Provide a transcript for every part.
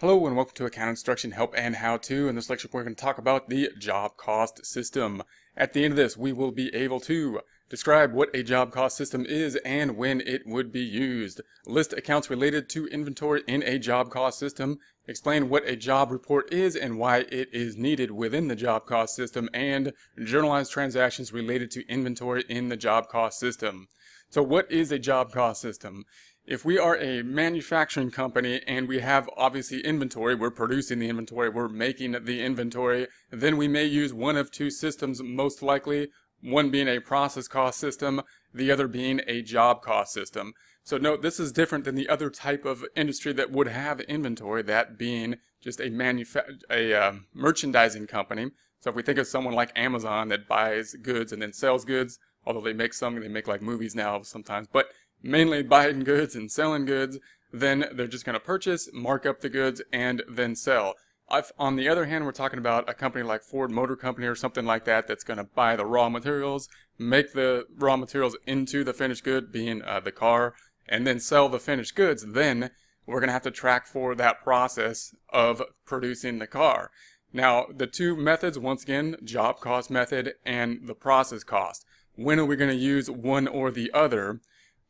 Hello and welcome to Account Instruction Help and How To. In this lecture, we're going to talk about the job cost system. At the end of this, we will be able to describe what a job cost system is and when it would be used, list accounts related to inventory in a job cost system, explain what a job report is and why it is needed within the job cost system, and journalize transactions related to inventory in the job cost system. So what is a job cost system? If we are a manufacturing company and we have obviously inventory, we're producing the inventory, we're making the inventory, then we may use one of two systems most likely, one being a process cost system, the other being a job cost system. So note, this is different than the other type of industry that would have inventory, that being just a manufa- a uh, merchandising company. So if we think of someone like Amazon that buys goods and then sells goods, although they make some, they make like movies now sometimes, but mainly buying goods and selling goods, then they're just going to purchase, mark up the goods, and then sell. If, on the other hand, we're talking about a company like Ford Motor Company or something like that that's going to buy the raw materials, make the raw materials into the finished good, being uh, the car, and then sell the finished goods, then we're going to have to track for that process of producing the car. Now, the two methods, once again, job cost method and the process cost. When are we going to use one or the other?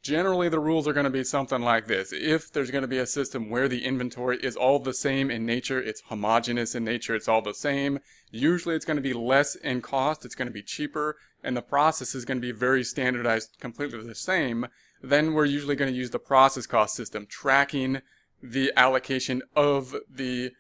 Generally, the rules are going to be something like this. If there's going to be a system where the inventory is all the same in nature, it's homogeneous in nature, it's all the same, usually it's going to be less in cost, it's going to be cheaper, and the process is going to be very standardized, completely the same, then we're usually going to use the process cost system, tracking the allocation of the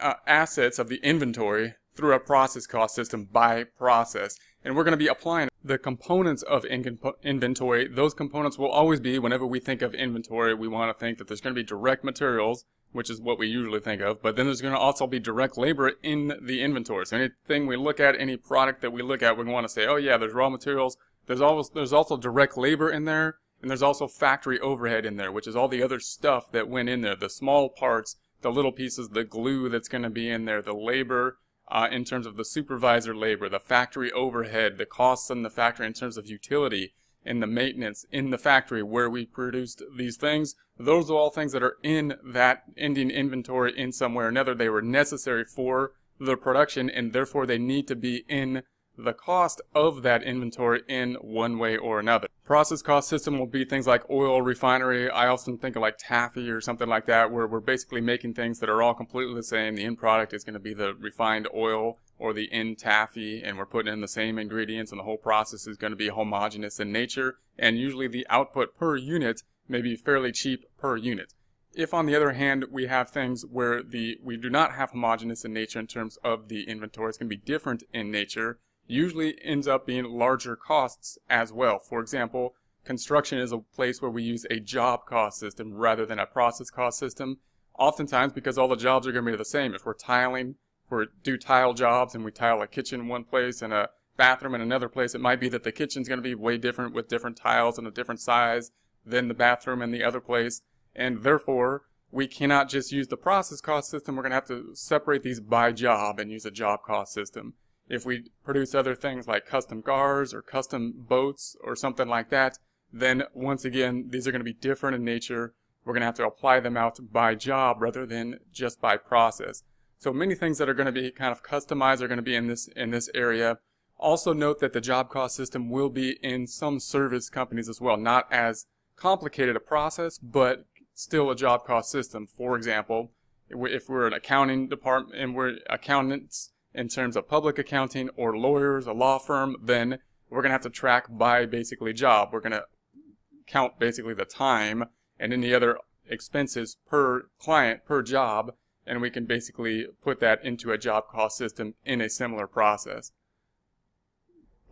uh, assets of the inventory through a process cost system by process. And we're going to be applying the components of in inventory. Those components will always be, whenever we think of inventory, we want to think that there's going to be direct materials, which is what we usually think of, but then there's going to also be direct labor in the inventory. So anything we look at, any product that we look at, we want to say, oh yeah, there's raw materials. There's always, there's also direct labor in there, and there's also factory overhead in there, which is all the other stuff that went in there, the small parts, the little pieces, the glue that's going to be in there, the labor, uh, in terms of the supervisor labor, the factory overhead, the costs in the factory in terms of utility, and the maintenance in the factory where we produced these things. Those are all things that are in that ending inventory in some way or another. They were necessary for the production and therefore they need to be in the cost of that inventory in one way or another. Process cost system will be things like oil refinery. I often think of like taffy or something like that, where we're basically making things that are all completely the same. The end product is going to be the refined oil or the end taffy, and we're putting in the same ingredients, and the whole process is going to be homogeneous in nature. And usually the output per unit may be fairly cheap per unit. If on the other hand we have things where the we do not have homogeneous in nature in terms of the inventory, it's going to be different in nature usually ends up being larger costs as well. For example, construction is a place where we use a job cost system rather than a process cost system. Oftentimes, because all the jobs are going to be the same. If we're tiling, if we do tile jobs and we tile a kitchen in one place and a bathroom in another place, it might be that the kitchen's going to be way different with different tiles and a different size than the bathroom in the other place. And therefore, we cannot just use the process cost system. We're going to have to separate these by job and use a job cost system. If we produce other things like custom cars or custom boats or something like that, then once again, these are going to be different in nature. We're going to have to apply them out by job rather than just by process. So many things that are going to be kind of customized are going to be in this, in this area. Also note that the job cost system will be in some service companies as well. Not as complicated a process, but still a job cost system. For example, if we're an accounting department and we're accountants in terms of public accounting or lawyers, a law firm, then we're going to have to track by basically job. We're going to count basically the time and any other expenses per client, per job, and we can basically put that into a job cost system in a similar process.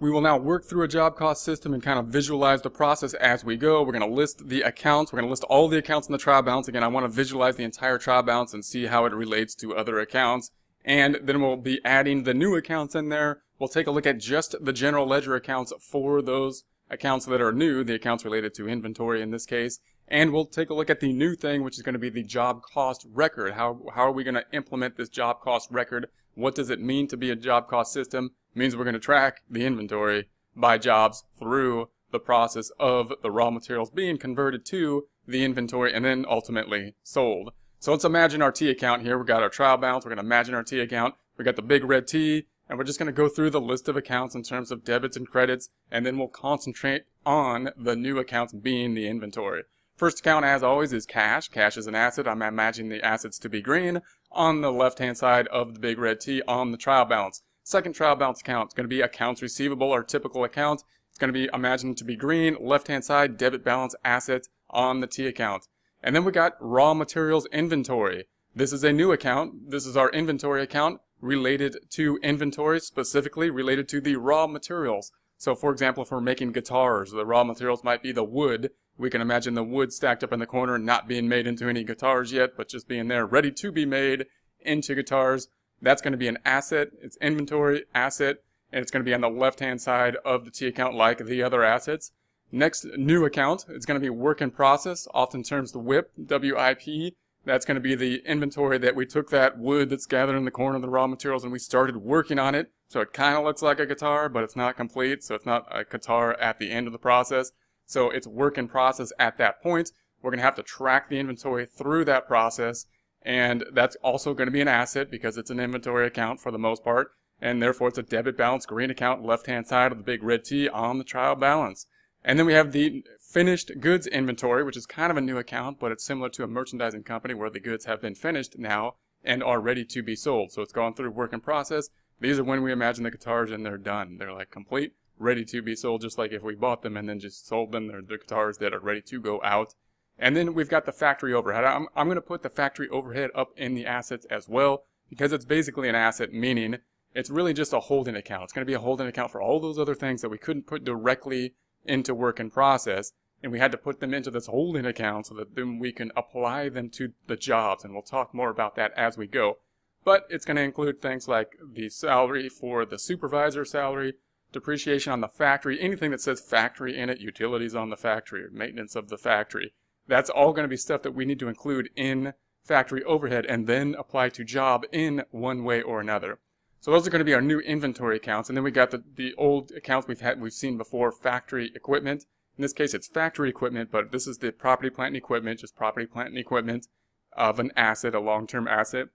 We will now work through a job cost system and kind of visualize the process as we go. We're going to list the accounts. We're going to list all the accounts in the trial balance. Again, I want to visualize the entire trial balance and see how it relates to other accounts and then we'll be adding the new accounts in there. We'll take a look at just the general ledger accounts for those accounts that are new, the accounts related to inventory in this case. And we'll take a look at the new thing, which is going to be the job cost record. How, how are we going to implement this job cost record? What does it mean to be a job cost system? It means we're going to track the inventory by jobs through the process of the raw materials being converted to the inventory and then ultimately sold. So let's imagine our T account here. We've got our trial balance. We're going to imagine our T account. We've got the big red T, and we're just going to go through the list of accounts in terms of debits and credits, and then we'll concentrate on the new accounts being the inventory. First account, as always, is cash. Cash is an asset. I'm imagining the assets to be green on the left-hand side of the big red T on the trial balance. Second trial balance account is going to be accounts receivable, our typical account. It's going to be imagined to be green, left-hand side, debit balance assets on the T account. And then we got raw materials inventory. This is a new account. This is our inventory account related to inventory, specifically related to the raw materials. So for example, if we're making guitars, the raw materials might be the wood. We can imagine the wood stacked up in the corner, not being made into any guitars yet, but just being there ready to be made into guitars. That's going to be an asset. It's inventory, asset, and it's going to be on the left-hand side of the T account like the other assets. Next new account, it's going to be work in process, often terms the WIP, W-I-P. That's going to be the inventory that we took that wood that's gathered in the corner of the raw materials and we started working on it. So it kind of looks like a guitar, but it's not complete. So it's not a guitar at the end of the process. So it's work in process at that point. We're going to have to track the inventory through that process. And that's also going to be an asset because it's an inventory account for the most part. And therefore it's a debit balance green account left hand side of the big red T on the trial balance. And then we have the finished goods inventory, which is kind of a new account, but it's similar to a merchandising company where the goods have been finished now and are ready to be sold. So it's gone through work in process. These are when we imagine the guitars and they're done. They're like complete, ready to be sold, just like if we bought them and then just sold them. They're the guitars that are ready to go out. And then we've got the factory overhead. I'm, I'm going to put the factory overhead up in the assets as well because it's basically an asset, meaning it's really just a holding account. It's going to be a holding account for all those other things that we couldn't put directly into work in process and we had to put them into this holding account so that then we can apply them to the jobs and we'll talk more about that as we go. But it's going to include things like the salary for the supervisor salary depreciation on the factory anything that says factory in it utilities on the factory maintenance of the factory. That's all going to be stuff that we need to include in factory overhead and then apply to job in one way or another so those are going to be our new inventory accounts. And then we got the, the old accounts we've had, we've seen before, factory equipment. In this case, it's factory equipment, but this is the property, plant, and equipment, just property, plant, and equipment of an asset, a long-term asset.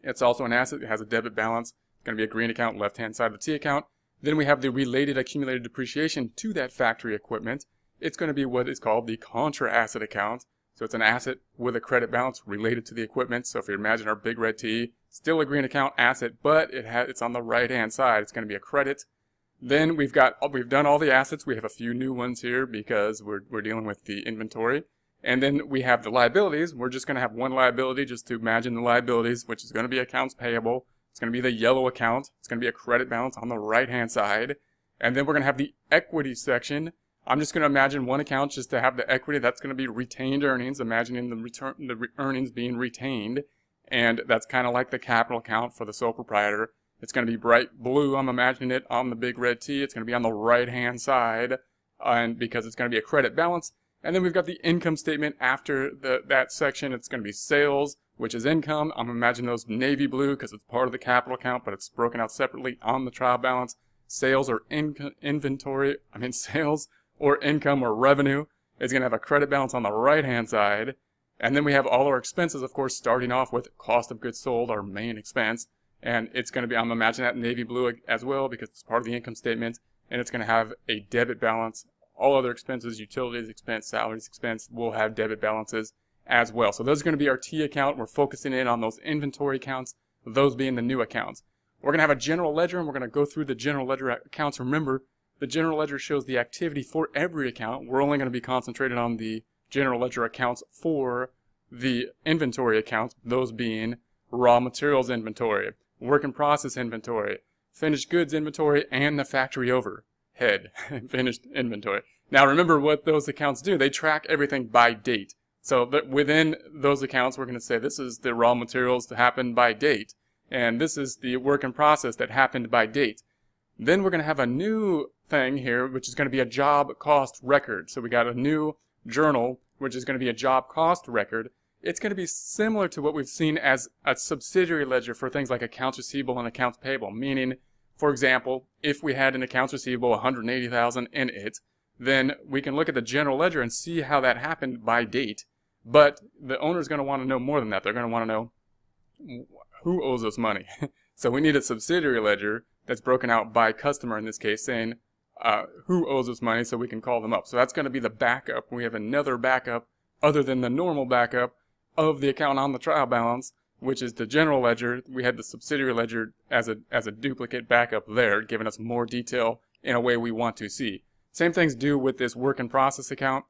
It's also an asset that has a debit balance. It's going to be a green account, left-hand side of the T account. Then we have the related accumulated depreciation to that factory equipment. It's going to be what is called the contra asset account. So it's an asset with a credit balance related to the equipment. So if you imagine our big red T, Still a green account asset, but it has, it's on the right hand side. It's going to be a credit. Then we've got, oh, we've done all the assets. We have a few new ones here because we're, we're dealing with the inventory. And then we have the liabilities. We're just going to have one liability just to imagine the liabilities, which is going to be accounts payable. It's going to be the yellow account. It's going to be a credit balance on the right hand side. And then we're going to have the equity section. I'm just going to imagine one account just to have the equity. That's going to be retained earnings, imagining the return, the re earnings being retained and that's kind of like the capital account for the sole proprietor. It's going to be bright blue, I'm imagining it, on the big red T. It's going to be on the right-hand side, and because it's going to be a credit balance. And then we've got the income statement after the, that section. It's going to be sales, which is income. I'm imagining those navy blue because it's part of the capital account, but it's broken out separately on the trial balance. Sales or in inventory, I mean sales or income or revenue is going to have a credit balance on the right-hand side. And then we have all our expenses, of course, starting off with cost of goods sold, our main expense. And it's going to be, I'm imagining that navy blue as well because it's part of the income statement. And it's going to have a debit balance. All other expenses, utilities expense, salaries expense will have debit balances as well. So those are going to be our T account. We're focusing in on those inventory accounts, those being the new accounts. We're going to have a general ledger and we're going to go through the general ledger accounts. Remember, the general ledger shows the activity for every account. We're only going to be concentrated on the general ledger accounts for the inventory accounts, those being raw materials inventory, work in process inventory, finished goods inventory, and the factory overhead finished inventory. Now remember what those accounts do. They track everything by date. So within those accounts, we're going to say this is the raw materials that happened by date. And this is the work in process that happened by date. Then we're going to have a new thing here, which is going to be a job cost record. So we got a new journal, which is going to be a job cost record. It's going to be similar to what we've seen as a subsidiary ledger for things like accounts receivable and accounts payable, meaning, for example, if we had an accounts receivable 180,000 in it, then we can look at the general ledger and see how that happened by date. But the owner is going to want to know more than that. They're going to want to know who owes us money. so we need a subsidiary ledger that's broken out by customer in this case, saying uh, who owes us money so we can call them up. So that's going to be the backup. We have another backup other than the normal backup of the account on the trial balance, which is the general ledger. We had the subsidiary ledger as a, as a duplicate backup there, giving us more detail in a way we want to see. Same things do with this work in process account.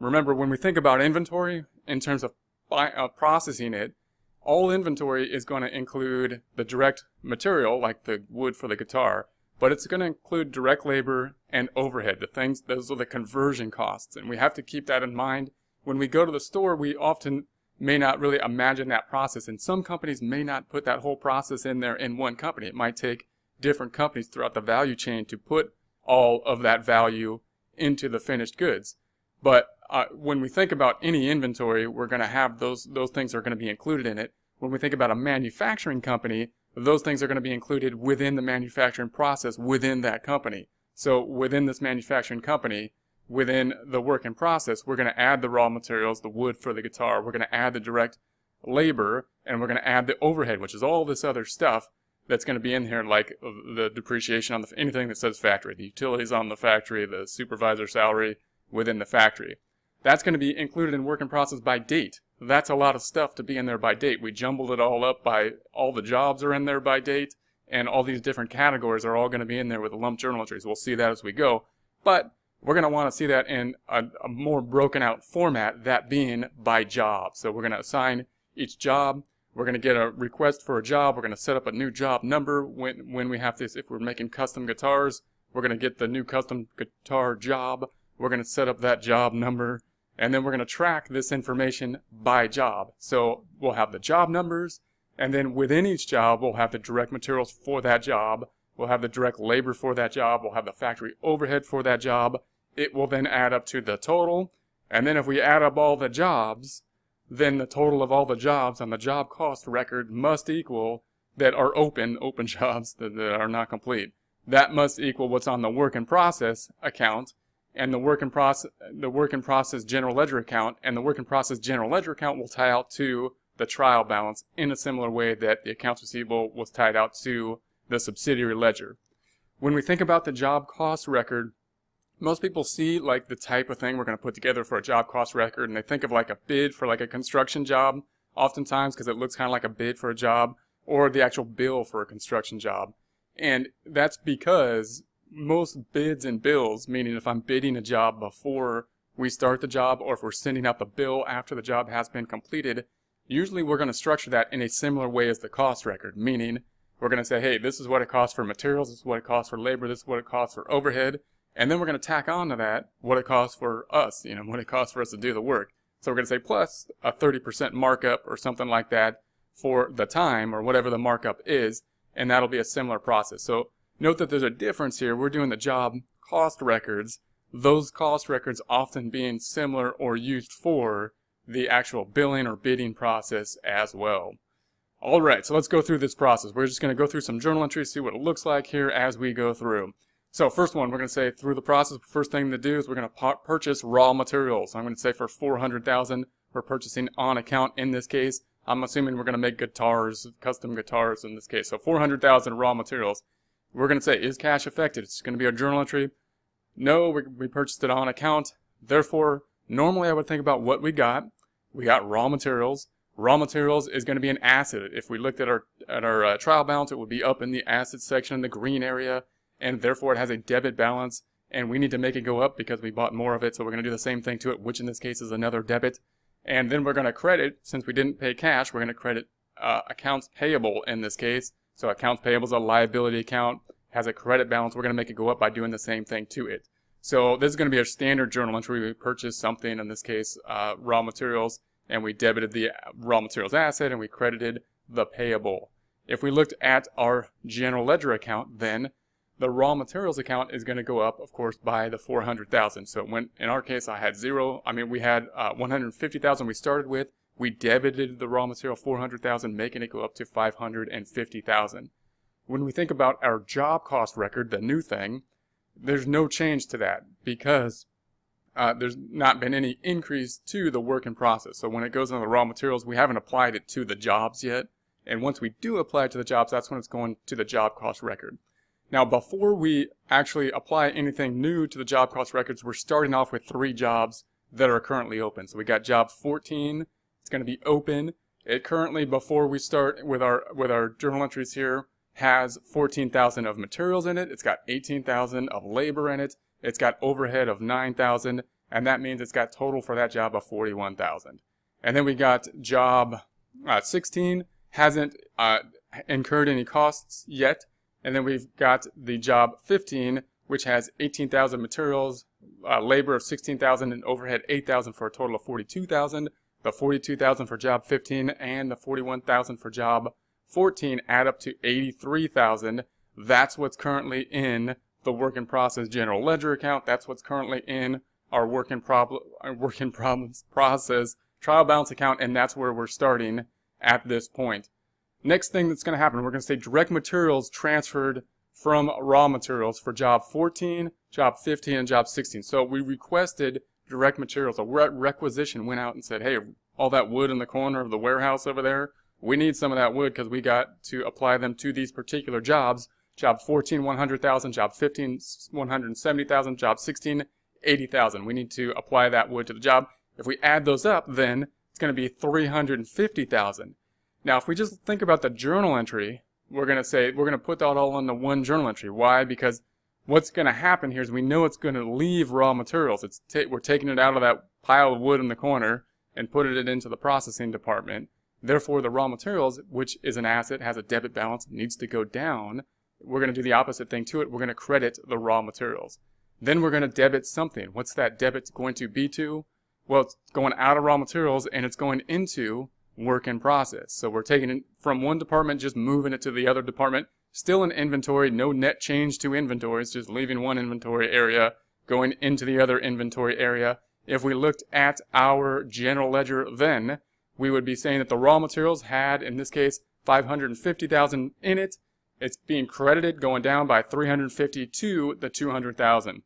Remember, when we think about inventory in terms of uh, processing it, all inventory is going to include the direct material, like the wood for the guitar, but it's going to include direct labor and overhead. The things, those are the conversion costs. And we have to keep that in mind. When we go to the store, we often may not really imagine that process. And some companies may not put that whole process in there in one company. It might take different companies throughout the value chain to put all of that value into the finished goods. But uh, when we think about any inventory, we're going to have those those things are going to be included in it. When we think about a manufacturing company, those things are going to be included within the manufacturing process within that company. So within this manufacturing company, within the work in process, we're going to add the raw materials, the wood for the guitar. We're going to add the direct labor, and we're going to add the overhead, which is all this other stuff that's going to be in here, like the depreciation on the anything that says factory, the utilities on the factory, the supervisor salary within the factory. That's going to be included in work in process by date. That's a lot of stuff to be in there by date. We jumbled it all up by all the jobs are in there by date, and all these different categories are all going to be in there with the lump journal entries. We'll see that as we go. But we're going to want to see that in a, a more broken out format, that being by job. So we're going to assign each job. We're going to get a request for a job. We're going to set up a new job number when, when we have this. If we're making custom guitars, we're going to get the new custom guitar job. We're going to set up that job number and then we're going to track this information by job. So we'll have the job numbers, and then within each job, we'll have the direct materials for that job. We'll have the direct labor for that job. We'll have the factory overhead for that job. It will then add up to the total. And then if we add up all the jobs, then the total of all the jobs on the job cost record must equal that are open, open jobs that, that are not complete. That must equal what's on the work in process account and the work in process the work in process general ledger account and the work in process general ledger account will tie out to the trial balance in a similar way that the accounts receivable was tied out to the subsidiary ledger. When we think about the job cost record, most people see like the type of thing we're going to put together for a job cost record and they think of like a bid for like a construction job oftentimes because it looks kind of like a bid for a job or the actual bill for a construction job. And that's because most bids and bills, meaning if I'm bidding a job before we start the job or if we're sending out the bill after the job has been completed, usually we're going to structure that in a similar way as the cost record, meaning we're going to say, hey, this is what it costs for materials, this is what it costs for labor, this is what it costs for overhead, and then we're going to tack on to that what it costs for us, you know, what it costs for us to do the work. So we're going to say plus a 30% markup or something like that for the time or whatever the markup is, and that'll be a similar process. So Note that there's a difference here. We're doing the job cost records, those cost records often being similar or used for the actual billing or bidding process as well. Alright, so let's go through this process. We're just going to go through some journal entries, see what it looks like here as we go through. So first one, we're going to say through the process, first thing to do is we're going to purchase raw materials. I'm going to say for 400000 we're purchasing on account in this case. I'm assuming we're going to make guitars, custom guitars in this case. So 400000 raw materials we're going to say, is cash affected? It's going to be our journal entry. No, we, we purchased it on account. Therefore, normally I would think about what we got. We got raw materials. Raw materials is going to be an asset. If we looked at our at our uh, trial balance, it would be up in the asset section in the green area, and therefore it has a debit balance. And we need to make it go up because we bought more of it, so we're going to do the same thing to it, which in this case is another debit. And then we're going to credit, since we didn't pay cash, we're going to credit uh, accounts payable in this case. So accounts payable is a liability account, has a credit balance. We're going to make it go up by doing the same thing to it. So this is going to be our standard journal entry. We purchased something, in this case, uh, raw materials, and we debited the raw materials asset and we credited the payable. If we looked at our general ledger account, then the raw materials account is going to go up, of course, by the 400,000. So when, in our case, I had zero. I mean, we had uh, 150,000 we started with we debited the raw material 400,000, making it go up to 550,000. When we think about our job cost record, the new thing, there's no change to that because uh, there's not been any increase to the work in process. So when it goes into the raw materials, we haven't applied it to the jobs yet. And once we do apply it to the jobs, that's when it's going to the job cost record. Now, before we actually apply anything new to the job cost records, we're starting off with three jobs that are currently open. So we got job 14, it's going to be open. It currently, before we start with our with our journal entries here, has 14,000 of materials in it. It's got 18,000 of labor in it. It's got overhead of 9,000, and that means it's got total for that job of 41,000. And then we got job uh, 16, hasn't uh, incurred any costs yet. And then we've got the job 15, which has 18,000 materials, uh, labor of 16,000, and overhead 8,000 for a total of 42,000 the 42,000 for job 15 and the 41,000 for job 14 add up to 83,000. That's what's currently in the work in process general ledger account. That's what's currently in our work in problem work in problems process trial balance account and that's where we're starting at this point. Next thing that's going to happen, we're going to say direct materials transferred from raw materials for job 14, job 15, and job 16. So we requested direct materials. A requisition went out and said, hey, all that wood in the corner of the warehouse over there, we need some of that wood because we got to apply them to these particular jobs. Job 14, 100,000. Job 15, 170,000. Job 16, 80,000. We need to apply that wood to the job. If we add those up, then it's going to be 350,000. Now, if we just think about the journal entry, we're going to say, we're going to put that all in the one journal entry. Why? Because what's going to happen here is we know it's going to leave raw materials. It's we're taking it out of that pile of wood in the corner and putting it into the processing department. Therefore, the raw materials, which is an asset, has a debit balance, needs to go down. We're going to do the opposite thing to it. We're going to credit the raw materials. Then we're going to debit something. What's that debit going to be to? Well, it's going out of raw materials and it's going into work in process. So we're taking it from one department, just moving it to the other department. Still in inventory, no net change to inventory. It's just leaving one inventory area, going into the other inventory area. If we looked at our general ledger then, we would be saying that the raw materials had, in this case, 550,000 in it. It's being credited, going down by 350 to the 200,000.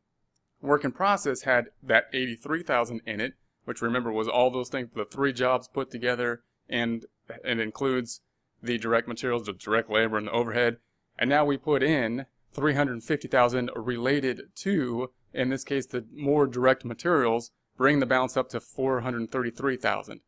Work in process had that 83,000 in it, which remember was all those things, the three jobs put together, and it includes the direct materials, the direct labor, and the overhead. And now we put in 350,000 related to, in this case, the more direct materials, bring the balance up to 433,000.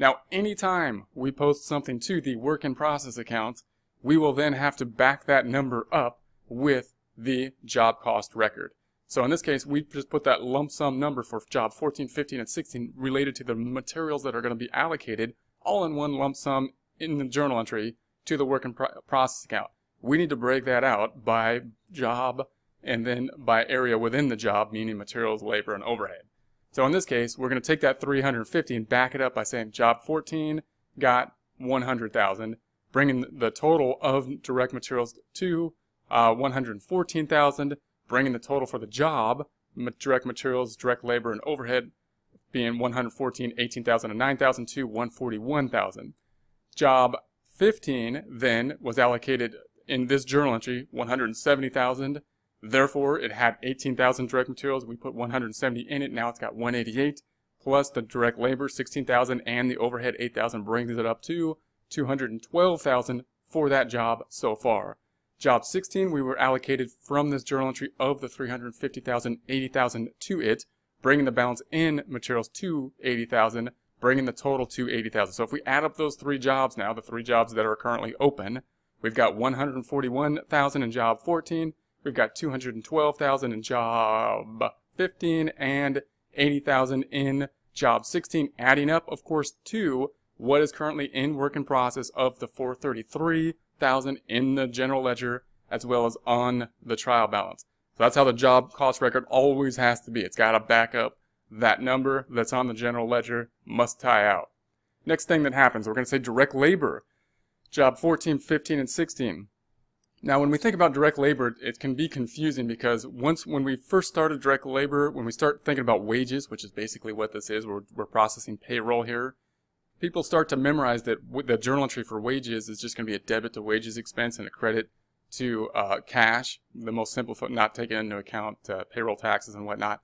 Now, anytime we post something to the work in process account, we will then have to back that number up with the job cost record. So in this case, we just put that lump sum number for job 14, 15, and 16 related to the materials that are going to be allocated all in one lump sum in the journal entry to the work in process account we need to break that out by job and then by area within the job, meaning materials, labor, and overhead. So in this case, we're going to take that 350 and back it up by saying job 14 got 100,000, bringing the total of direct materials to uh, 114,000, bringing the total for the job, direct materials, direct labor, and overhead being 114, 18,000, and 9,000 to 141,000. Job 15 then was allocated in this journal entry 170,000. Therefore, it had 18,000 direct materials. We put 170 in it. Now it's got 188 plus the direct labor 16,000 and the overhead 8,000 brings it up to 212,000 for that job so far. Job 16, we were allocated from this journal entry of the 350,000, 80,000 to it, bringing the balance in materials to 80,000, bringing the total to 80,000. So if we add up those three jobs now, the three jobs that are currently open, We've got 141,000 in job 14. We've got 212,000 in job 15 and 80,000 in job 16, adding up, of course, to what is currently in work in process of the 433,000 in the general ledger as well as on the trial balance. So that's how the job cost record always has to be. It's got to back up that number that's on the general ledger must tie out. Next thing that happens, we're going to say direct labor job 14, 15, and 16. Now, when we think about direct labor, it can be confusing because once, when we first started direct labor, when we start thinking about wages, which is basically what this is, we're, we're processing payroll here, people start to memorize that the journal entry for wages is just going to be a debit to wages expense and a credit to uh, cash, the most simple, not taking into account uh, payroll taxes and whatnot.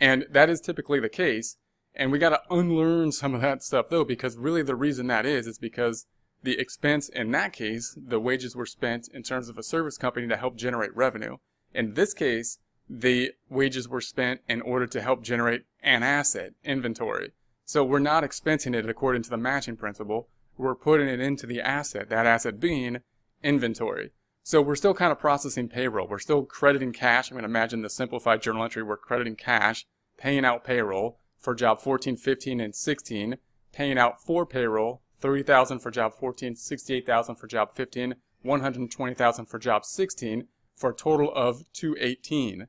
And that is typically the case. And we got to unlearn some of that stuff though, because really the reason that is, is because the expense in that case, the wages were spent in terms of a service company to help generate revenue. In this case, the wages were spent in order to help generate an asset, inventory. So we're not expensing it according to the matching principle. We're putting it into the asset, that asset being inventory. So we're still kind of processing payroll. We're still crediting cash. I'm going to imagine the simplified journal entry. We're crediting cash, paying out payroll for job 14, 15, and 16, paying out for payroll, 30,000 for job 14, 68,000 for job 15, 120,000 for job 16, for a total of 218.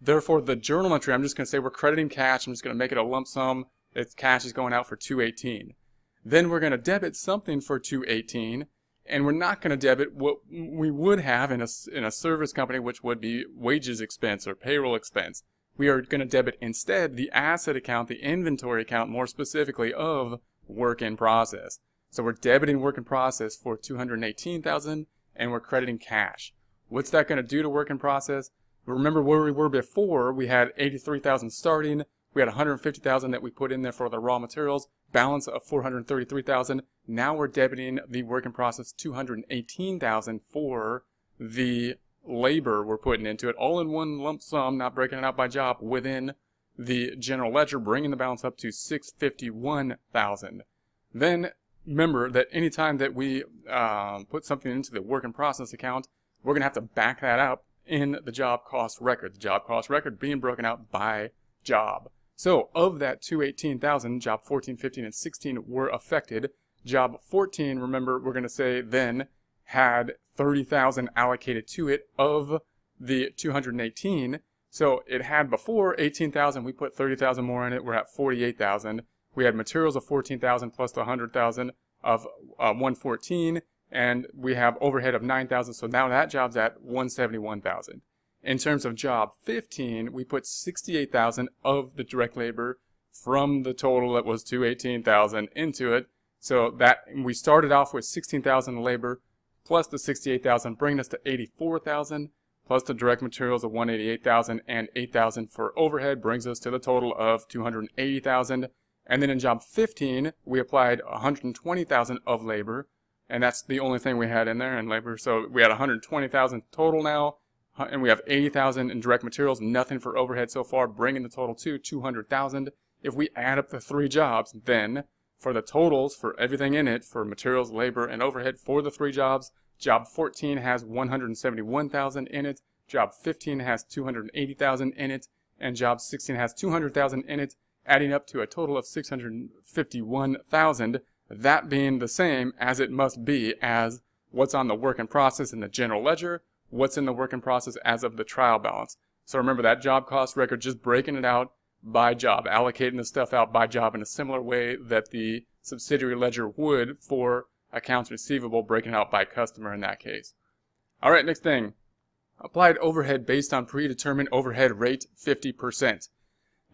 Therefore, the journal entry, I'm just going to say we're crediting cash. I'm just going to make it a lump sum. Its cash is going out for 218. Then we're going to debit something for 218, and we're not going to debit what we would have in a, in a service company, which would be wages expense or payroll expense. We are going to debit instead the asset account, the inventory account more specifically of work in process. So we're debiting work in process for 218,000 and we're crediting cash. What's that going to do to work in process? Remember where we were before, we had 83,000 starting, we had 150,000 that we put in there for the raw materials, balance of 433,000. Now we're debiting the work in process 218,000 for the labor we're putting into it, all in one lump sum, not breaking it out by job within the general ledger, bringing the balance up to 651,000. Then remember that anytime that we uh, put something into the work in process account, we're going to have to back that up in the job cost record. The job cost record being broken out by job. So of that 218,000, job 14, 15, and 16 were affected. Job 14, remember, we're going to say then had 30,000 allocated to it of the 218. So it had before 18,000, we put 30,000 more in it, we're at 48,000. We had materials of 14,000 plus the 100,000 of uh, 114, and we have overhead of 9,000. So now that job's at 171,000. In terms of job 15, we put 68,000 of the direct labor from the total that was 218,000 into it. So that we started off with 16,000 labor plus the 68,000, bringing us to 84,000 plus the direct materials of 188,000 and 8,000 for overhead brings us to the total of 280,000. And then in job 15, we applied 120,000 of labor and that's the only thing we had in there in labor. So we had 120,000 total now, uh, and we have 80,000 in direct materials, nothing for overhead so far, bringing the total to 200,000. If we add up the three jobs, then for the totals for everything in it, for materials, labor, and overhead for the three jobs, job 14 has 171,000 in it, job 15 has 280,000 in it, and job 16 has 200,000 in it, adding up to a total of 651,000 that being the same as it must be as what's on the work in process in the general ledger, what's in the work in process as of the trial balance. So remember that job cost record, just breaking it out by job, allocating the stuff out by job in a similar way that the subsidiary ledger would for accounts receivable, breaking out by customer in that case. All right, next thing. Applied overhead based on predetermined overhead rate 50%.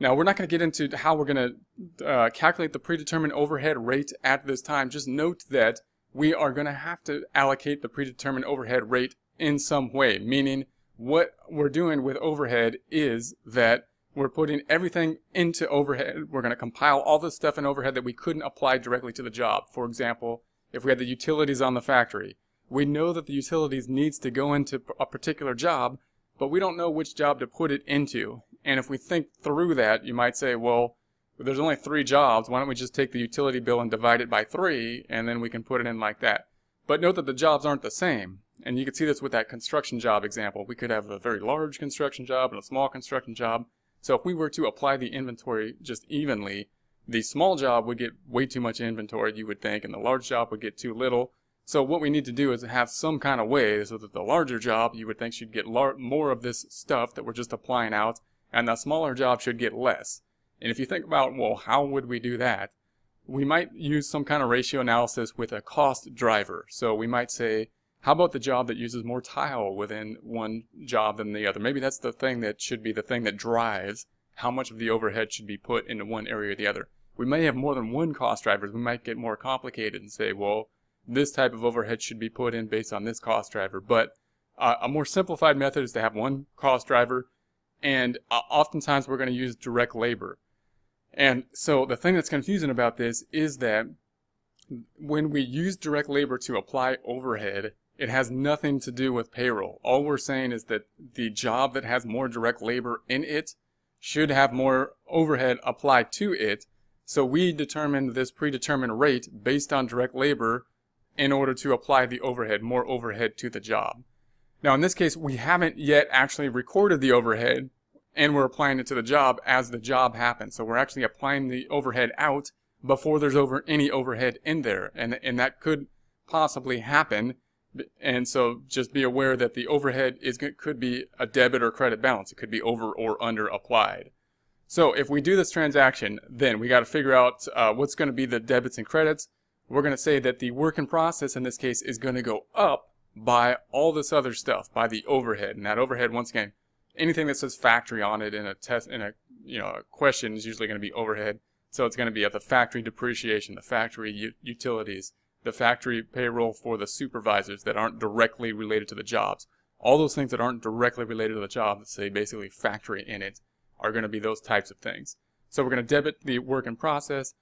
Now, we're not going to get into how we're going to uh, calculate the predetermined overhead rate at this time. Just note that we are going to have to allocate the predetermined overhead rate in some way, meaning what we're doing with overhead is that we're putting everything into overhead. We're going to compile all the stuff in overhead that we couldn't apply directly to the job. For example, if we had the utilities on the factory, we know that the utilities needs to go into a particular job, but we don't know which job to put it into. And if we think through that, you might say, well, there's only three jobs. Why don't we just take the utility bill and divide it by three, and then we can put it in like that. But note that the jobs aren't the same. And you can see this with that construction job example. We could have a very large construction job and a small construction job. So if we were to apply the inventory just evenly, the small job would get way too much inventory, you would think, and the large job would get too little. So what we need to do is have some kind of way so that the larger job, you would think, should get more of this stuff that we're just applying out, and the smaller job should get less. And if you think about, well, how would we do that? We might use some kind of ratio analysis with a cost driver. So we might say, how about the job that uses more tile within one job than the other? Maybe that's the thing that should be the thing that drives how much of the overhead should be put into one area or the other. We may have more than one cost driver. We might get more complicated and say, well, this type of overhead should be put in based on this cost driver. But uh, a more simplified method is to have one cost driver And uh, oftentimes we're going to use direct labor. And so the thing that's confusing about this is that when we use direct labor to apply overhead, it has nothing to do with payroll. All we're saying is that the job that has more direct labor in it should have more overhead applied to it. So we determined this predetermined rate based on direct labor in order to apply the overhead, more overhead to the job. Now in this case, we haven't yet actually recorded the overhead and we're applying it to the job as the job happens. So we're actually applying the overhead out before there's over any overhead in there. And, and that could possibly happen. And so just be aware that the overhead is could be a debit or credit balance. It could be over or under applied. So if we do this transaction, then we got to figure out uh, what's going to be the debits and credits. We're going to say that the work in process in this case is going to go up by all this other stuff, by the overhead. And that overhead, once again, anything that says factory on it in a test in a you know a question is usually going to be overhead. So it's going to be at the factory depreciation, the factory utilities, the factory payroll for the supervisors that aren't directly related to the jobs. All those things that aren't directly related to the job that say basically factory in it are going to be those types of things. So we're going to debit the work in process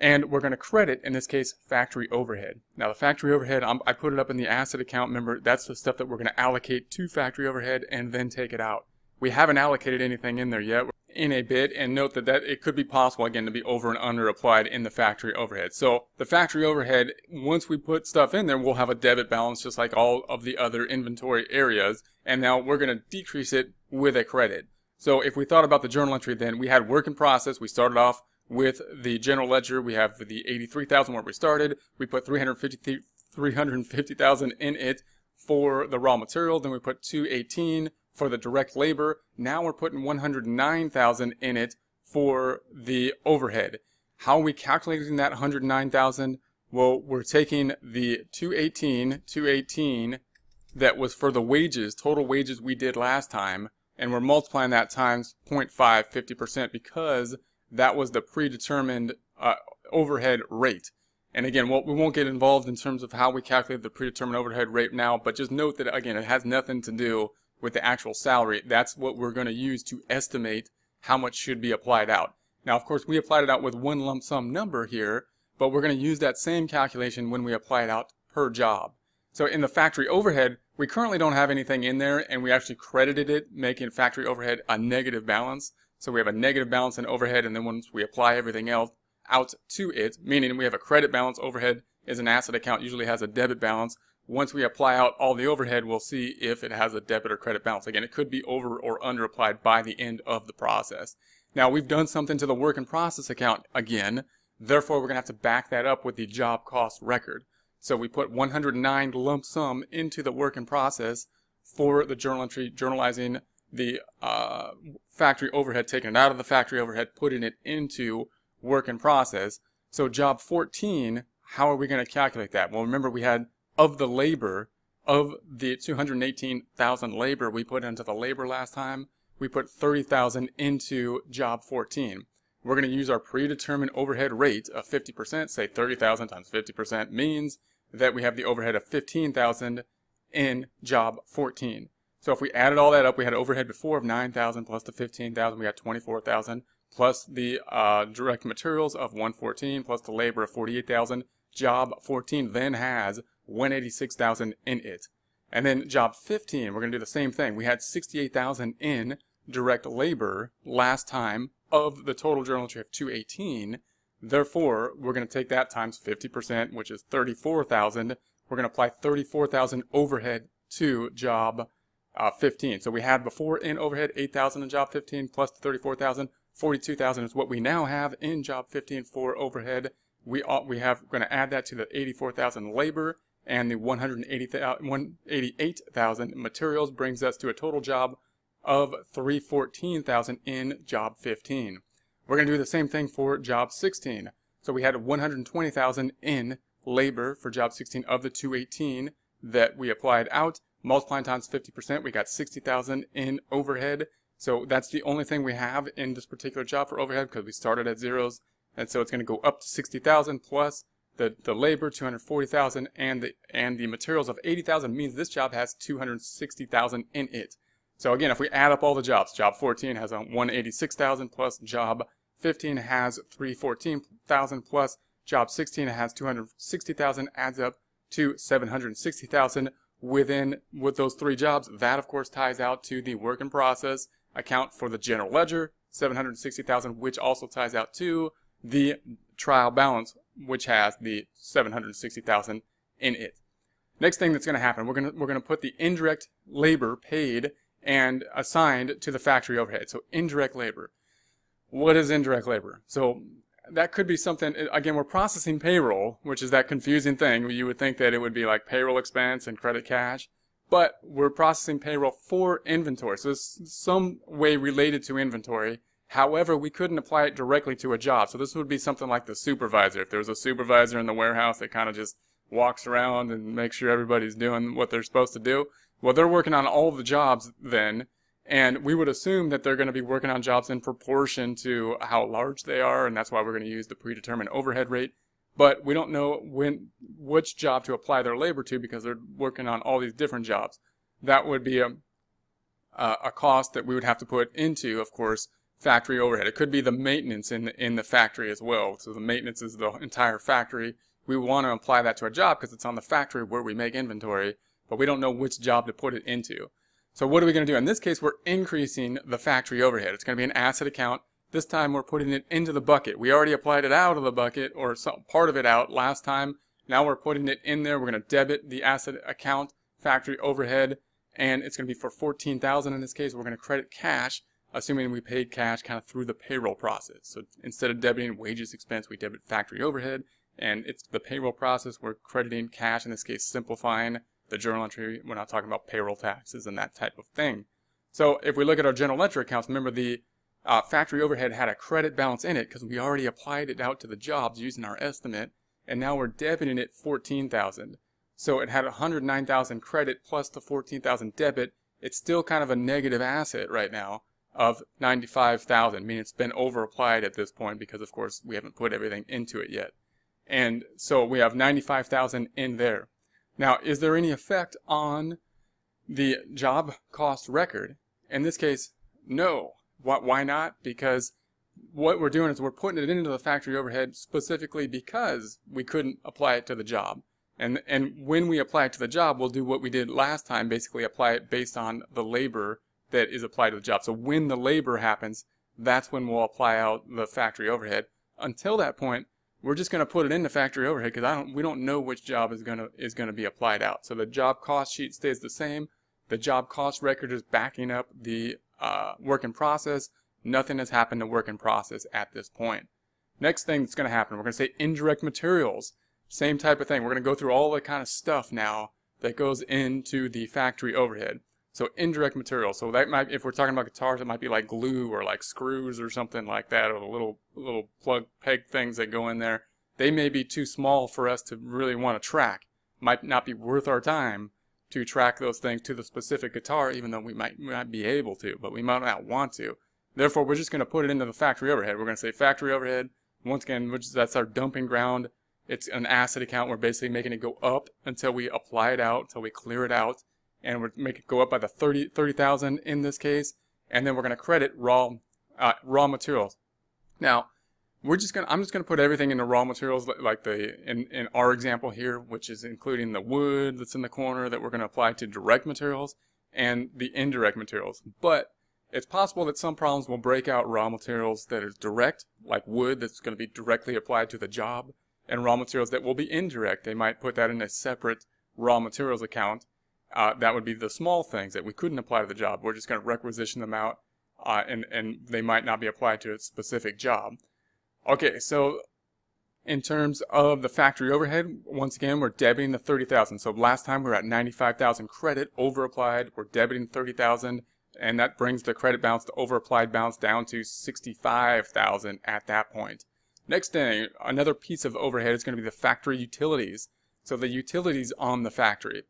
and we're going to credit, in this case, factory overhead. Now the factory overhead, I'm, i put it up in the asset account. Remember, that's the stuff that we're going to allocate to factory overhead and then take it out. We haven't allocated anything in there yet in a bit and note that, that it could be possible again to be over and under applied in the factory overhead. So the factory overhead, once we put stuff in there, we'll have a debit balance just like all of the other inventory areas. And now we're going to decrease it with a credit. So if we thought about the journal entry then, we had work in process. We started off with the general ledger, we have the 83,000 where we started. We put 350,000 in it for the raw material. Then we put 218 for the direct labor. Now we're putting 109,000 in it for the overhead. How are we calculating that 109,000? Well, we're taking the 218, 218 that was for the wages, total wages we did last time, and we're multiplying that times 0.5, 50% because that was the predetermined uh, overhead rate. And again, well, we won't get involved in terms of how we calculate the predetermined overhead rate now, but just note that again, it has nothing to do with the actual salary. That's what we're going to use to estimate how much should be applied out. Now, of course, we applied it out with one lump sum number here, but we're going to use that same calculation when we apply it out per job. So in the factory overhead, we currently don't have anything in there and we actually credited it, making factory overhead a negative balance. So we have a negative balance in overhead, and then once we apply everything else out to it, meaning we have a credit balance, overhead is an asset account, usually has a debit balance. Once we apply out all the overhead, we'll see if it has a debit or credit balance. Again, it could be over or under applied by the end of the process. Now we've done something to the work in process account again, therefore we're going to have to back that up with the job cost record. So we put 109 lump sum into the work in process for the journal entry, journalizing the uh, factory overhead, taking it out of the factory overhead, putting it into work in process. So job 14, how are we going to calculate that? Well, remember we had of the labor, of the 218,000 labor we put into the labor last time, we put 30,000 into job 14. We're going to use our predetermined overhead rate of 50%, say 30,000 times 50% means that we have the overhead of 15,000 in job 14. So if we added all that up, we had overhead before of 9,000 plus the 15,000, we got 24,000 plus the uh, direct materials of 114 plus the labor of 48,000. Job 14 then has 186,000 in it. And then job 15, we're going to do the same thing. We had 68,000 in direct labor last time of the total journal entry of 218. Therefore, we're going to take that times 50%, which is 34,000. We're going to apply 34,000 overhead to job uh, 15. So we had before in overhead 8,000 in job 15 plus the 34,000. 42,000 is what we now have in job 15 for overhead. We ought, we have going to add that to the 84,000 labor and the 188,000 materials brings us to a total job of 314,000 in job 15. We're going to do the same thing for job 16. So we had 120,000 in labor for job 16 of the 218 that we applied out multiplying times 50%, we got 60,000 in overhead. So that's the only thing we have in this particular job for overhead because we started at zeros. And so it's going to go up to 60,000 plus the, the labor, 240,000, and the, and the materials of 80,000 means this job has 260,000 in it. So again, if we add up all the jobs, job 14 has a 186,000 plus, job 15 has 314,000 plus, job 16 has 260,000, adds up to 760,000 within with those three jobs. That of course ties out to the work in process account for the general ledger, 760,000, which also ties out to the trial balance, which has the 760,000 in it. Next thing that's going to happen, we're going to we're going to put the indirect labor paid and assigned to the factory overhead. So indirect labor. What is indirect labor? So that could be something, eh, again, we're processing payroll, which is that confusing thing. You would think that it would be like payroll expense and credit cash, but we're processing payroll for inventory. So it's some way related to inventory. However, we couldn't apply it directly to a job. So this would be something like the supervisor. If there was a supervisor in the warehouse that kind of just walks around and makes sure everybody's doing what they're supposed to do, well, they're working on all the jobs then, and we would assume that they're going to be working on jobs in proportion to how large they are, and that's why we're going to use the predetermined overhead rate. But we don't know when which job to apply their labor to because they're working on all these different jobs. That would be a a cost that we would have to put into, of course, factory overhead. It could be the maintenance in the, in the factory as well. So the maintenance is the entire factory. We want to apply that to a job because it's on the factory where we make inventory, but we don't know which job to put it into. So what are we going to do? In this case, we're increasing the factory overhead. It's going to be an asset account. This time we're putting it into the bucket. We already applied it out of the bucket or some part of it out last time. Now we're putting it in there. We're going to debit the asset account factory overhead and it's going to be for 14,000 in this case. We're going to credit cash assuming we paid cash kind of through the payroll process. So instead of debiting wages expense, we debit factory overhead and it's the payroll process. We're crediting cash in this case, simplifying the journal entry. We're not talking about payroll taxes and that type of thing. So if we look at our general ledger accounts, remember the uh, factory overhead had a credit balance in it because we already applied it out to the jobs using our estimate, and now we're debiting it 14,000. So it had 109,000 credit plus the 14,000 debit. It's still kind of a negative asset right now of 95,000, meaning it's been over applied at this point because of course we haven't put everything into it yet. And so we have 95,000 in there. Now, is there any effect on the job cost record? In this case, no. Why not? Because what we're doing is we're putting it into the factory overhead specifically because we couldn't apply it to the job. And, and when we apply it to the job, we'll do what we did last time, basically apply it based on the labor that is applied to the job. So when the labor happens, that's when we'll apply out the factory overhead. Until that point, we're just going to put it in the factory overhead because I don't, we don't know which job is going to is going to be applied out. So the job cost sheet stays the same. The job cost record is backing up the uh, work in process. Nothing has happened to work in process at this point. Next thing that's going to happen, we're going to say indirect materials. Same type of thing. We're going to go through all the kind of stuff now that goes into the factory overhead. So indirect materials. So that might, if we're talking about guitars, it might be like glue or like screws or something like that, or the little little plug peg things that go in there. They may be too small for us to really want to track. Might not be worth our time to track those things to the specific guitar, even though we might, might be able to, but we might not want to. Therefore, we're just going to put it into the factory overhead. We're going to say factory overhead. Once again, which that's our dumping ground. It's an asset account. We're basically making it go up until we apply it out, until we clear it out and we're make it go up by the 30 30,000 in this case, and then we're going to credit raw uh, raw materials. Now, we're just gonna I'm just gonna put everything into raw materials like the in, in our example here, which is including the wood that's in the corner that we're gonna apply to direct materials and the indirect materials. But it's possible that some problems will break out raw materials that is direct, like wood that's going to be directly applied to the job, and raw materials that will be indirect. They might put that in a separate raw materials account uh, that would be the small things that we couldn't apply to the job. We're just going to requisition them out, uh, and and they might not be applied to a specific job. Okay, so in terms of the factory overhead, once again, we're debiting the 30,000. So last time we were at 95,000 credit over applied. We're debiting 30,000, and that brings the credit balance, the over applied balance down to 65,000 at that point. Next thing, another piece of overhead is going to be the factory utilities. So the utilities on the factory.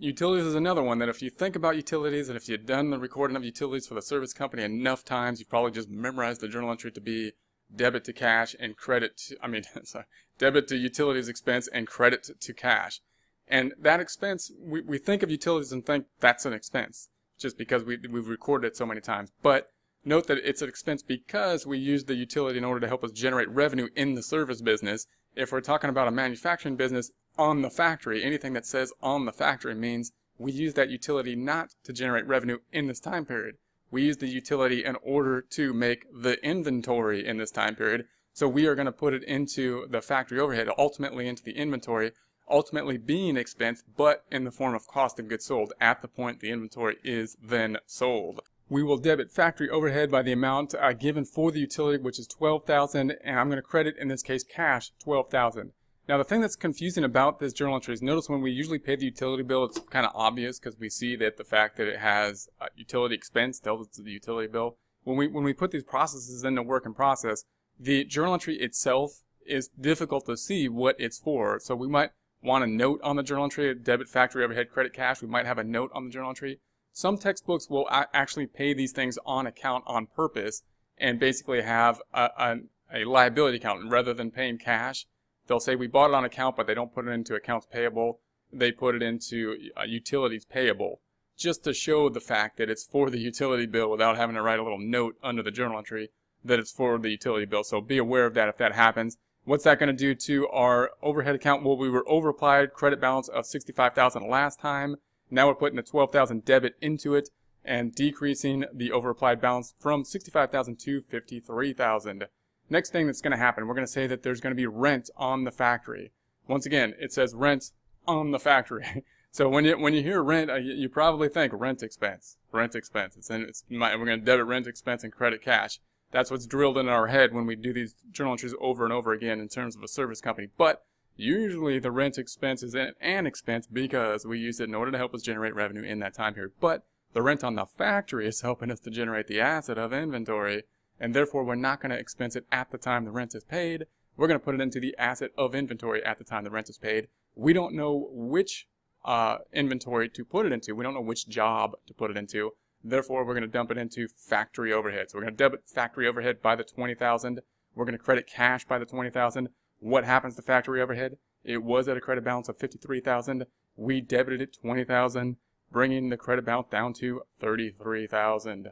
Utilities is another one that if you think about utilities and if you've done the recording of utilities for the service company enough times, you've probably just memorized the journal entry to be debit to cash and credit to, I mean, sorry, debit to utilities expense and credit to cash. And that expense, we, we think of utilities and think that's an expense. just because we, we've recorded it so many times. But note that it's an expense because we use the utility in order to help us generate revenue in the service business. If we're talking about a manufacturing business on the factory, anything that says on the factory means we use that utility not to generate revenue in this time period. We use the utility in order to make the inventory in this time period. So we are going to put it into the factory overhead, ultimately into the inventory, ultimately being expense, but in the form of cost of goods sold at the point the inventory is then sold. We will debit factory overhead by the amount uh, given for the utility, which is 12,000, and I'm going to credit, in this case, cash 12,000. Now, the thing that's confusing about this journal entry is notice when we usually pay the utility bill, it's kind of obvious because we see that the fact that it has utility expense tells us the utility bill. When we, when we put these processes into work in process, the journal entry itself is difficult to see what it's for. So we might want a note on the journal entry, debit factory overhead credit cash. We might have a note on the journal entry. Some textbooks will actually pay these things on account on purpose and basically have a, a, a liability account rather than paying cash they'll say we bought it on account, but they don't put it into accounts payable. They put it into uh, utilities payable just to show the fact that it's for the utility bill without having to write a little note under the journal entry that it's for the utility bill. So be aware of that if that happens. What's that going to do to our overhead account? Well, we were over applied credit balance of 65,000 last time. Now we're putting a 12,000 debit into it and decreasing the over applied balance from 65,000 to 53,000. Next thing that's going to happen, we're going to say that there's going to be rent on the factory. Once again, it says rent on the factory. so when you when you hear rent, uh, you, probably think rent expense, rent expense. It's, and it's we're going to debit rent expense and credit cash. That's what's drilled in our head when we do these journal entries over and over again in terms of a service company. But usually the rent expense is an expense because we use it in order to help us generate revenue in that time period. But the rent on the factory is helping us to generate the asset of inventory and therefore we're not going to expense it at the time the rent is paid. We're going to put it into the asset of inventory at the time the rent is paid. We don't know which uh, inventory to put it into. We don't know which job to put it into. Therefore, we're going to dump it into factory overhead. So we're going to debit factory overhead by the 20,000. We're going to credit cash by the 20,000. What happens to factory overhead? It was at a credit balance of 53,000. We debited it 20,000, bringing the credit balance down to 33,000.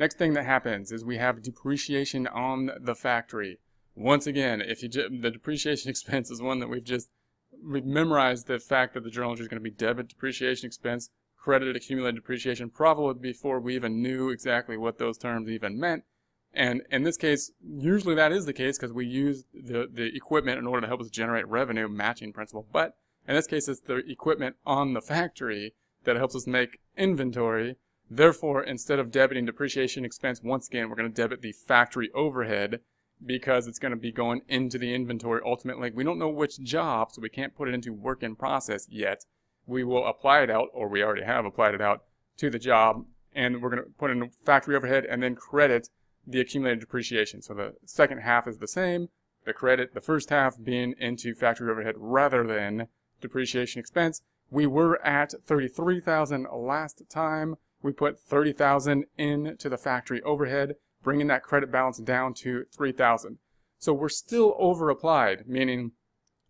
Next thing that happens is we have depreciation on the factory. Once again, if you the depreciation expense is one that we've just we've memorized the fact that the journal entry is going to be debit depreciation expense, credit accumulated depreciation, probably before we even knew exactly what those terms even meant. And in this case, usually that is the case because we use the, the equipment in order to help us generate revenue matching principle. But in this case, it's the equipment on the factory that helps us make inventory Therefore, instead of debiting depreciation expense, once again, we're going to debit the factory overhead because it's going to be going into the inventory ultimately. We don't know which job, so we can't put it into work in process yet. We will apply it out, or we already have applied it out, to the job, and we're going to put in factory overhead and then credit the accumulated depreciation. So the second half is the same, the credit, the first half being into factory overhead rather than depreciation expense. We were at 33,000 last time we put 30,000 into the factory overhead, bringing that credit balance down to 3,000. So we're still over applied, meaning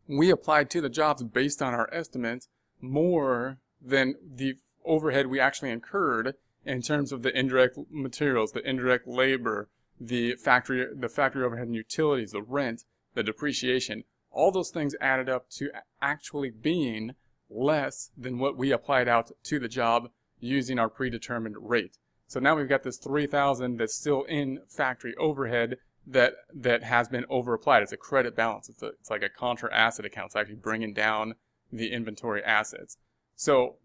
we applied to the jobs based on our estimates more than the overhead we actually incurred in terms of the indirect materials, the indirect labor, the factory, the factory overhead and utilities, the rent, the depreciation. All those things added up to actually being less than what we applied out to the job using our predetermined rate. So now we've got this 3000 that's still in factory overhead that that has been over applied. It's a credit balance. It's, a, it's like a contra asset account. It's actually bringing down the inventory assets. So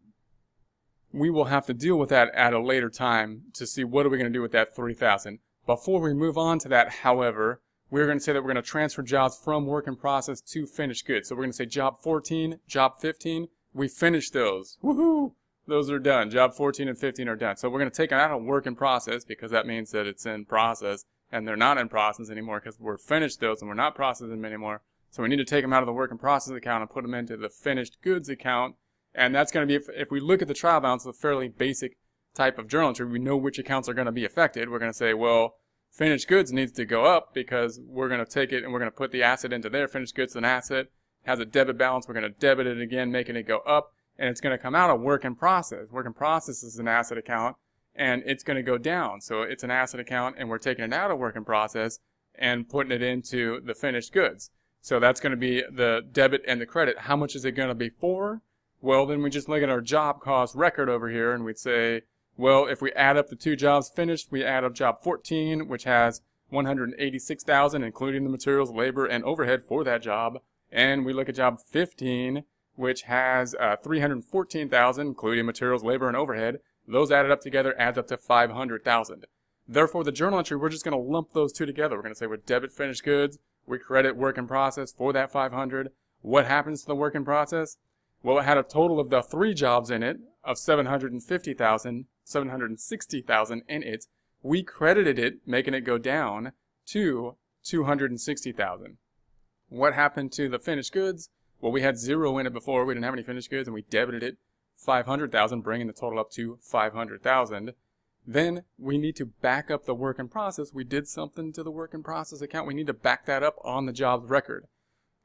we will have to deal with that at a later time to see what are we going to do with that 3000. Before we move on to that, however, we're going to say that we're going to transfer jobs from work in process to finished goods. So we're going to say job 14, job 15, we finished those. Woohoo! Those are done. Job 14 and 15 are done. So we're going to take them out of work in process because that means that it's in process and they're not in process anymore because we're finished those and we're not processing them anymore. So we need to take them out of the work in process account and put them into the finished goods account. And that's going to be, if, if we look at the trial balance, a fairly basic type of journal entry. We know which accounts are going to be affected. We're going to say, well, finished goods needs to go up because we're going to take it and we're going to put the asset into there. Finished goods is an asset, has a debit balance. We're going to debit it again, making it go up and it's going to come out of work in process. Work in process is an asset account. and it's going to go down. So it's an asset account and we're taking it out of work in process and putting it into the finished goods. So that's going to be the debit and the credit. How much is it going to be for? Well, then we just look at our job cost record over here and we'd say, well, if we add up the two jobs finished, we add up job 14, which has 186,000, including the materials, labor, and overhead for that job. And we look at job 15, which has uh, 314,000, including materials, labor, and overhead. Those added up together adds up to 500,000. Therefore, the journal entry, we're just going to lump those two together. We're going to say we debit finished goods, we credit work in process for that 500. What happens to the work in process? Well, it had a total of the three jobs in it of 750,000, 760,000 in it. We credited it, making it go down to 260,000. What happened to the finished goods? Well, we had zero in it before. We didn't have any finished goods, and we debited it 500,000, bringing the total up to 500,000. Then we need to back up the work in process. We did something to the work in process account. We need to back that up on the jobs record.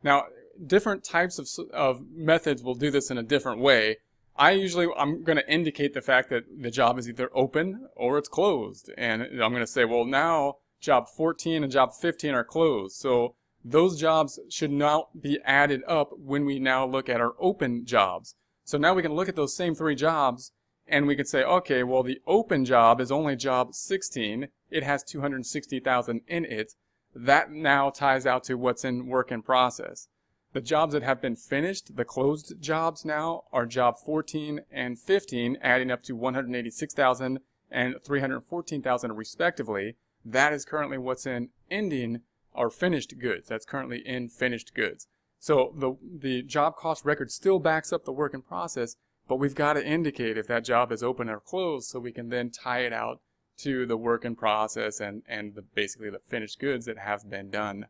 Now, different types of, of methods will do this in a different way. I usually, I'm going to indicate the fact that the job is either open or it's closed. And I'm going to say, well, now job 14 and job 15 are closed. So those jobs should not be added up when we now look at our open jobs. So now we can look at those same three jobs and we could say, okay, well, the open job is only job 16. It has 260,000 in it. That now ties out to what's in work in process. The jobs that have been finished, the closed jobs now, are job 14 and 15, adding up to 186,000 and 314,000 respectively. That is currently what's in ending or finished goods. That's currently in finished goods. So the, the job cost record still backs up the work in process, but we've got to indicate if that job is open or closed so we can then tie it out to the work in process and, and the, basically the finished goods that have been done.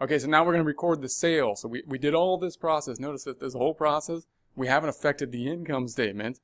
Okay, so now we're going to record the sale. So we, we did all this process. Notice that this whole process, we haven't affected the income statement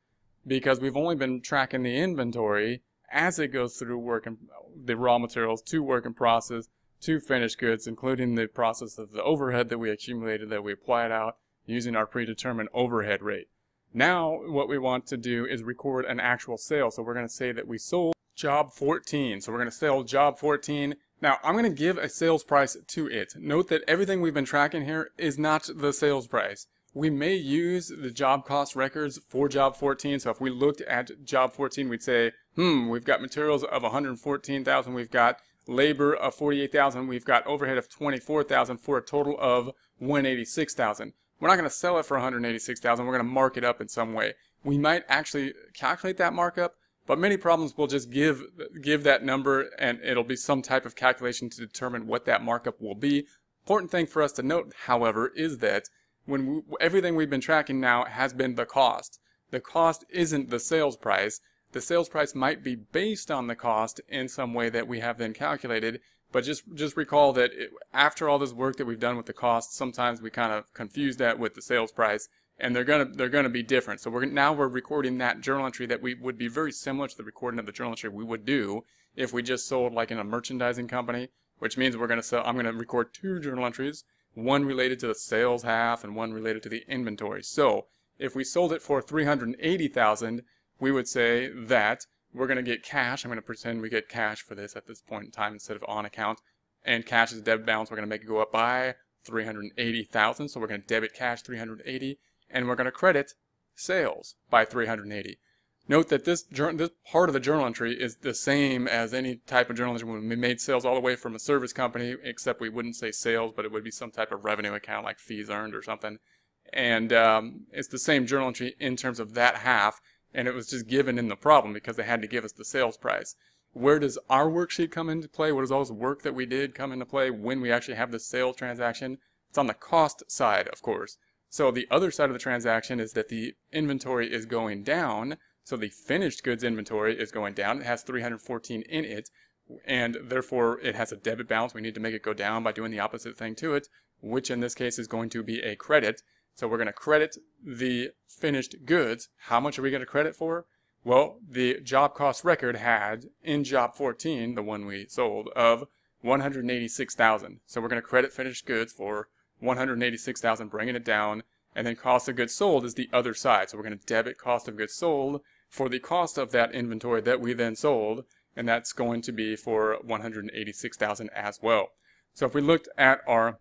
because we've only been tracking the inventory as it goes through work and the raw materials to work in process to finished goods, including the process of the overhead that we accumulated that we applied out using our predetermined overhead rate. Now, what we want to do is record an actual sale. So we're going to say that we sold job 14. So we're going to sell job 14 now, I'm going to give a sales price to it. Note that everything we've been tracking here is not the sales price. We may use the job cost records for job 14. So if we looked at job 14, we'd say, hmm, we've got materials of 114,000. We've got labor of 48,000. We've got overhead of 24,000 for a total of 186,000. We're not going to sell it for 186,000. We're going to mark it up in some way. We might actually calculate that markup, but many problems will just give give that number and it'll be some type of calculation to determine what that markup will be. Important thing for us to note, however, is that when we, everything we've been tracking now has been the cost. The cost isn't the sales price. The sales price might be based on the cost in some way that we have then calculated, but just just recall that it, after all this work that we've done with the cost, sometimes we kind of confuse that with the sales price and they're gonna they're gonna be different. So we're now we're recording that journal entry that we would be very similar to the recording of the journal entry we would do if we just sold like in a merchandising company, which means we're gonna sell. I'm gonna record two journal entries, one related to the sales half and one related to the inventory. So if we sold it for three hundred eighty thousand, we would say that we're gonna get cash. I'm gonna pretend we get cash for this at this point in time instead of on account, and cash is debit balance. We're gonna make it go up by 380,000. So we're going to debit cash 380 and we're going to credit sales by 380. Note that this, this part of the journal entry is the same as any type of journal entry when we made sales all the way from a service company, except we wouldn't say sales, but it would be some type of revenue account like fees earned or something. And um, it's the same journal entry in terms of that half, and it was just given in the problem because they had to give us the sales price. Where does our worksheet come into play? What does all this work that we did come into play when we actually have the sale transaction? It's on the cost side, of course. So the other side of the transaction is that the inventory is going down. So the finished goods inventory is going down. It has 314 in it, and therefore it has a debit balance. We need to make it go down by doing the opposite thing to it, which in this case is going to be a credit. So we're going to credit the finished goods. How much are we going to credit for? Well, the job cost record had in job 14, the one we sold, of 186,000. So we're going to credit finished goods for 186,000, bringing it down, and then cost of goods sold is the other side. So we're going to debit cost of goods sold for the cost of that inventory that we then sold, and that's going to be for 186,000 as well. So if we looked at our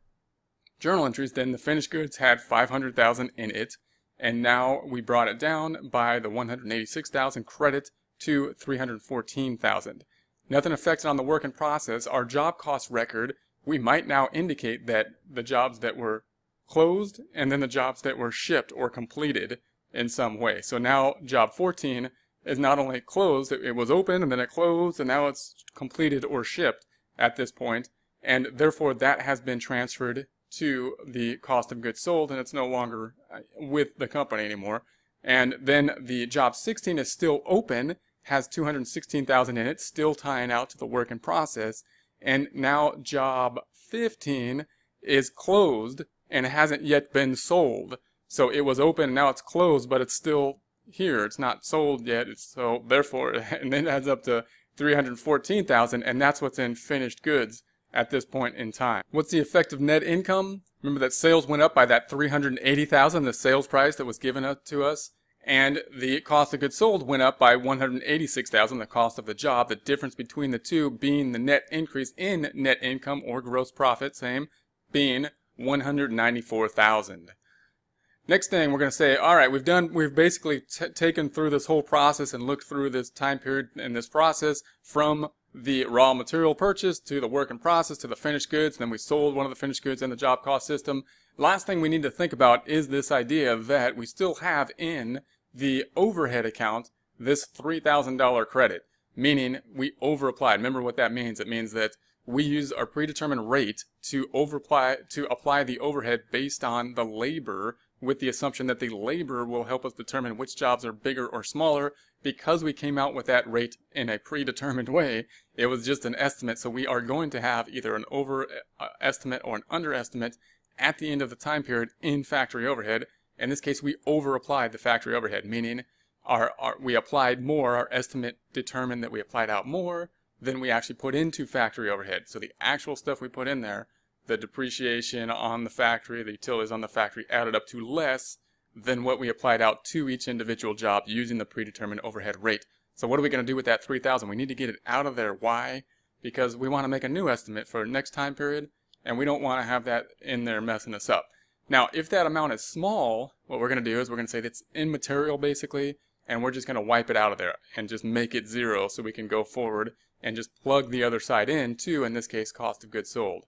journal entries, then the finished goods had 500,000 in it, and now we brought it down by the 186,000 credit to 314,000. Nothing affected on the work in process. Our job cost record, we might now indicate that the jobs that were closed and then the jobs that were shipped or completed in some way. So now job 14 is not only closed, it, it was open and then it closed and now it's completed or shipped at this point, and therefore that has been transferred to the cost of goods sold and it's no longer uh, with the company anymore. And then the job 16 is still open, has 216,000 in it, still tying out to the work in process. And now job 15 is closed and hasn't yet been sold. So it was open and now it's closed, but it's still here. It's not sold yet. It's so therefore, and then it adds up to 314,000 and that's what's in finished goods at this point in time. What's the effect of net income? Remember that sales went up by that 380,000, the sales price that was given to us, and the cost of goods sold went up by 186,000, the cost of the job. The difference between the two being the net increase in net income or gross profit, same, being 194,000. Next thing we're going to say, all right, we've done, we've basically taken through this whole process and looked through this time period and this process from the raw material purchase to the work in process to the finished goods. Then we sold one of the finished goods in the job cost system. Last thing we need to think about is this idea that we still have in the overhead account this $3,000 credit, meaning we over applied. Remember what that means? It means that we use our predetermined rate to over apply, to apply the overhead based on the labor with the assumption that the labor will help us determine which jobs are bigger or smaller. Because we came out with that rate in a predetermined way, it was just an estimate. So we are going to have either an over uh, estimate or an underestimate at the end of the time period in factory overhead. In this case, we over applied the factory overhead, meaning our, our, we applied more, our estimate determined that we applied out more than we actually put into factory overhead. So the actual stuff we put in there the depreciation on the factory, the utilities on the factory added up to less than what we applied out to each individual job using the predetermined overhead rate. So what are we going to do with that 3000? We need to get it out of there. Why? Because we want to make a new estimate for next time period and we don't want to have that in there messing us up. Now, if that amount is small, what we're going to do is we're going to say that's immaterial basically, and we're just going to wipe it out of there and just make it zero so we can go forward and just plug the other side in to, in this case, cost of goods sold.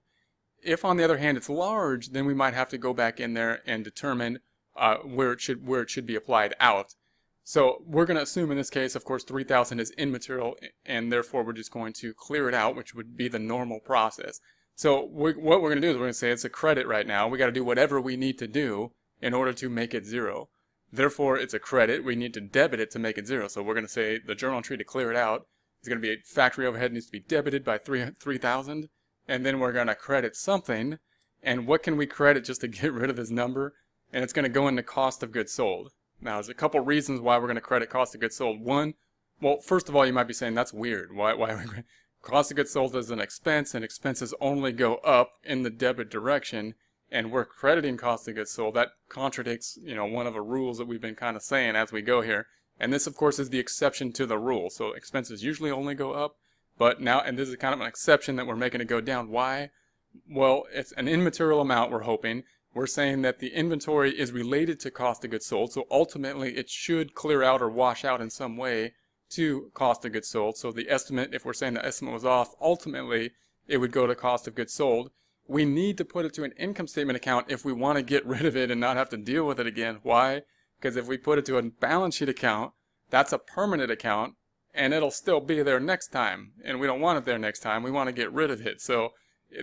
If, on the other hand, it's large, then we might have to go back in there and determine uh, where it should where it should be applied out. So we're going to assume in this case, of course, 3000 is immaterial, and therefore we're just going to clear it out, which would be the normal process. So we, what we're going to do is we're going to say it's a credit right now. We got to do whatever we need to do in order to make it zero. Therefore, it's a credit. We need to debit it to make it zero. So we're going to say the journal entry to clear it out is going to be factory overhead needs to be debited by 3000 and then we're going to credit something. And what can we credit just to get rid of this number? And it's going to go into cost of goods sold. Now, there's a couple reasons why we're going to credit cost of goods sold. One, well, first of all, you might be saying that's weird. Why? Why? Are cost of goods sold is an expense, and expenses only go up in the debit direction. And we're crediting cost of goods sold. That contradicts, you know, one of the rules that we've been kind of saying as we go here. And this, of course, is the exception to the rule. So expenses usually only go up, but now, and this is kind of an exception that we're making it go down. Why? Well, it's an immaterial amount we're hoping. We're saying that the inventory is related to cost of goods sold, so ultimately it should clear out or wash out in some way to cost of goods sold. So the estimate, if we're saying the estimate was off, ultimately it would go to cost of goods sold. We need to put it to an income statement account if we want to get rid of it and not have to deal with it again. Why? Because if we put it to a balance sheet account, that's a permanent account and it'll still be there next time. And we don't want it there next time. We want to get rid of it. So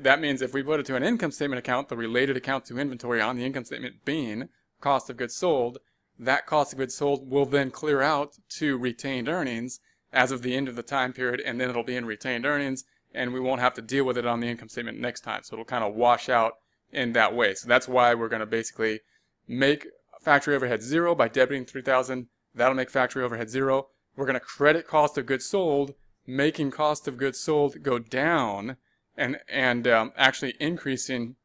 that means if we put it to an income statement account, the related account to inventory on the income statement being cost of goods sold, that cost of goods sold will then clear out to retained earnings as of the end of the time period, and then it'll be in retained earnings, and we won't have to deal with it on the income statement next time. So it'll kind of wash out in that way. So that's why we're going to basically make factory overhead zero by debiting 3000 That'll make factory overhead zero. We're going to credit cost of goods sold, making cost of goods sold go down and, and um, actually increasing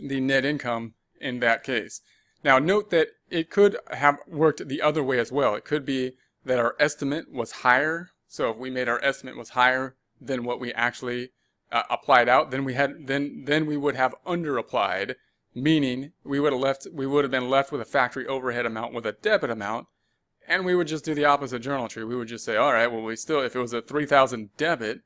the net income in that case. Now note that it could have worked the other way as well. It could be that our estimate was higher. So if we made our estimate was higher than what we actually uh, applied out, then we had then then we would have under applied, meaning we would have left we would have been left with a factory overhead amount with a debit amount, and we would just do the opposite journal entry. We would just say, all right, well we still if it was a 3,000 debit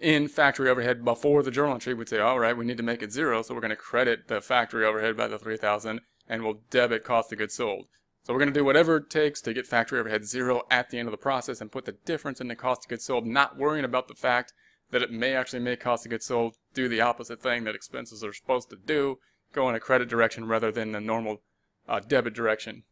in factory overhead before the journal entry, we'd say, all right, we need to make it zero, so we're going to credit the factory overhead by the 3,000, and we'll debit cost of goods sold. So we're going to do whatever it takes to get factory overhead zero at the end of the process and put the difference in the cost of goods sold, not worrying about the fact that it may actually make cost of goods sold do the opposite thing that expenses are supposed to do, go in a credit direction rather than the normal uh, debit direction.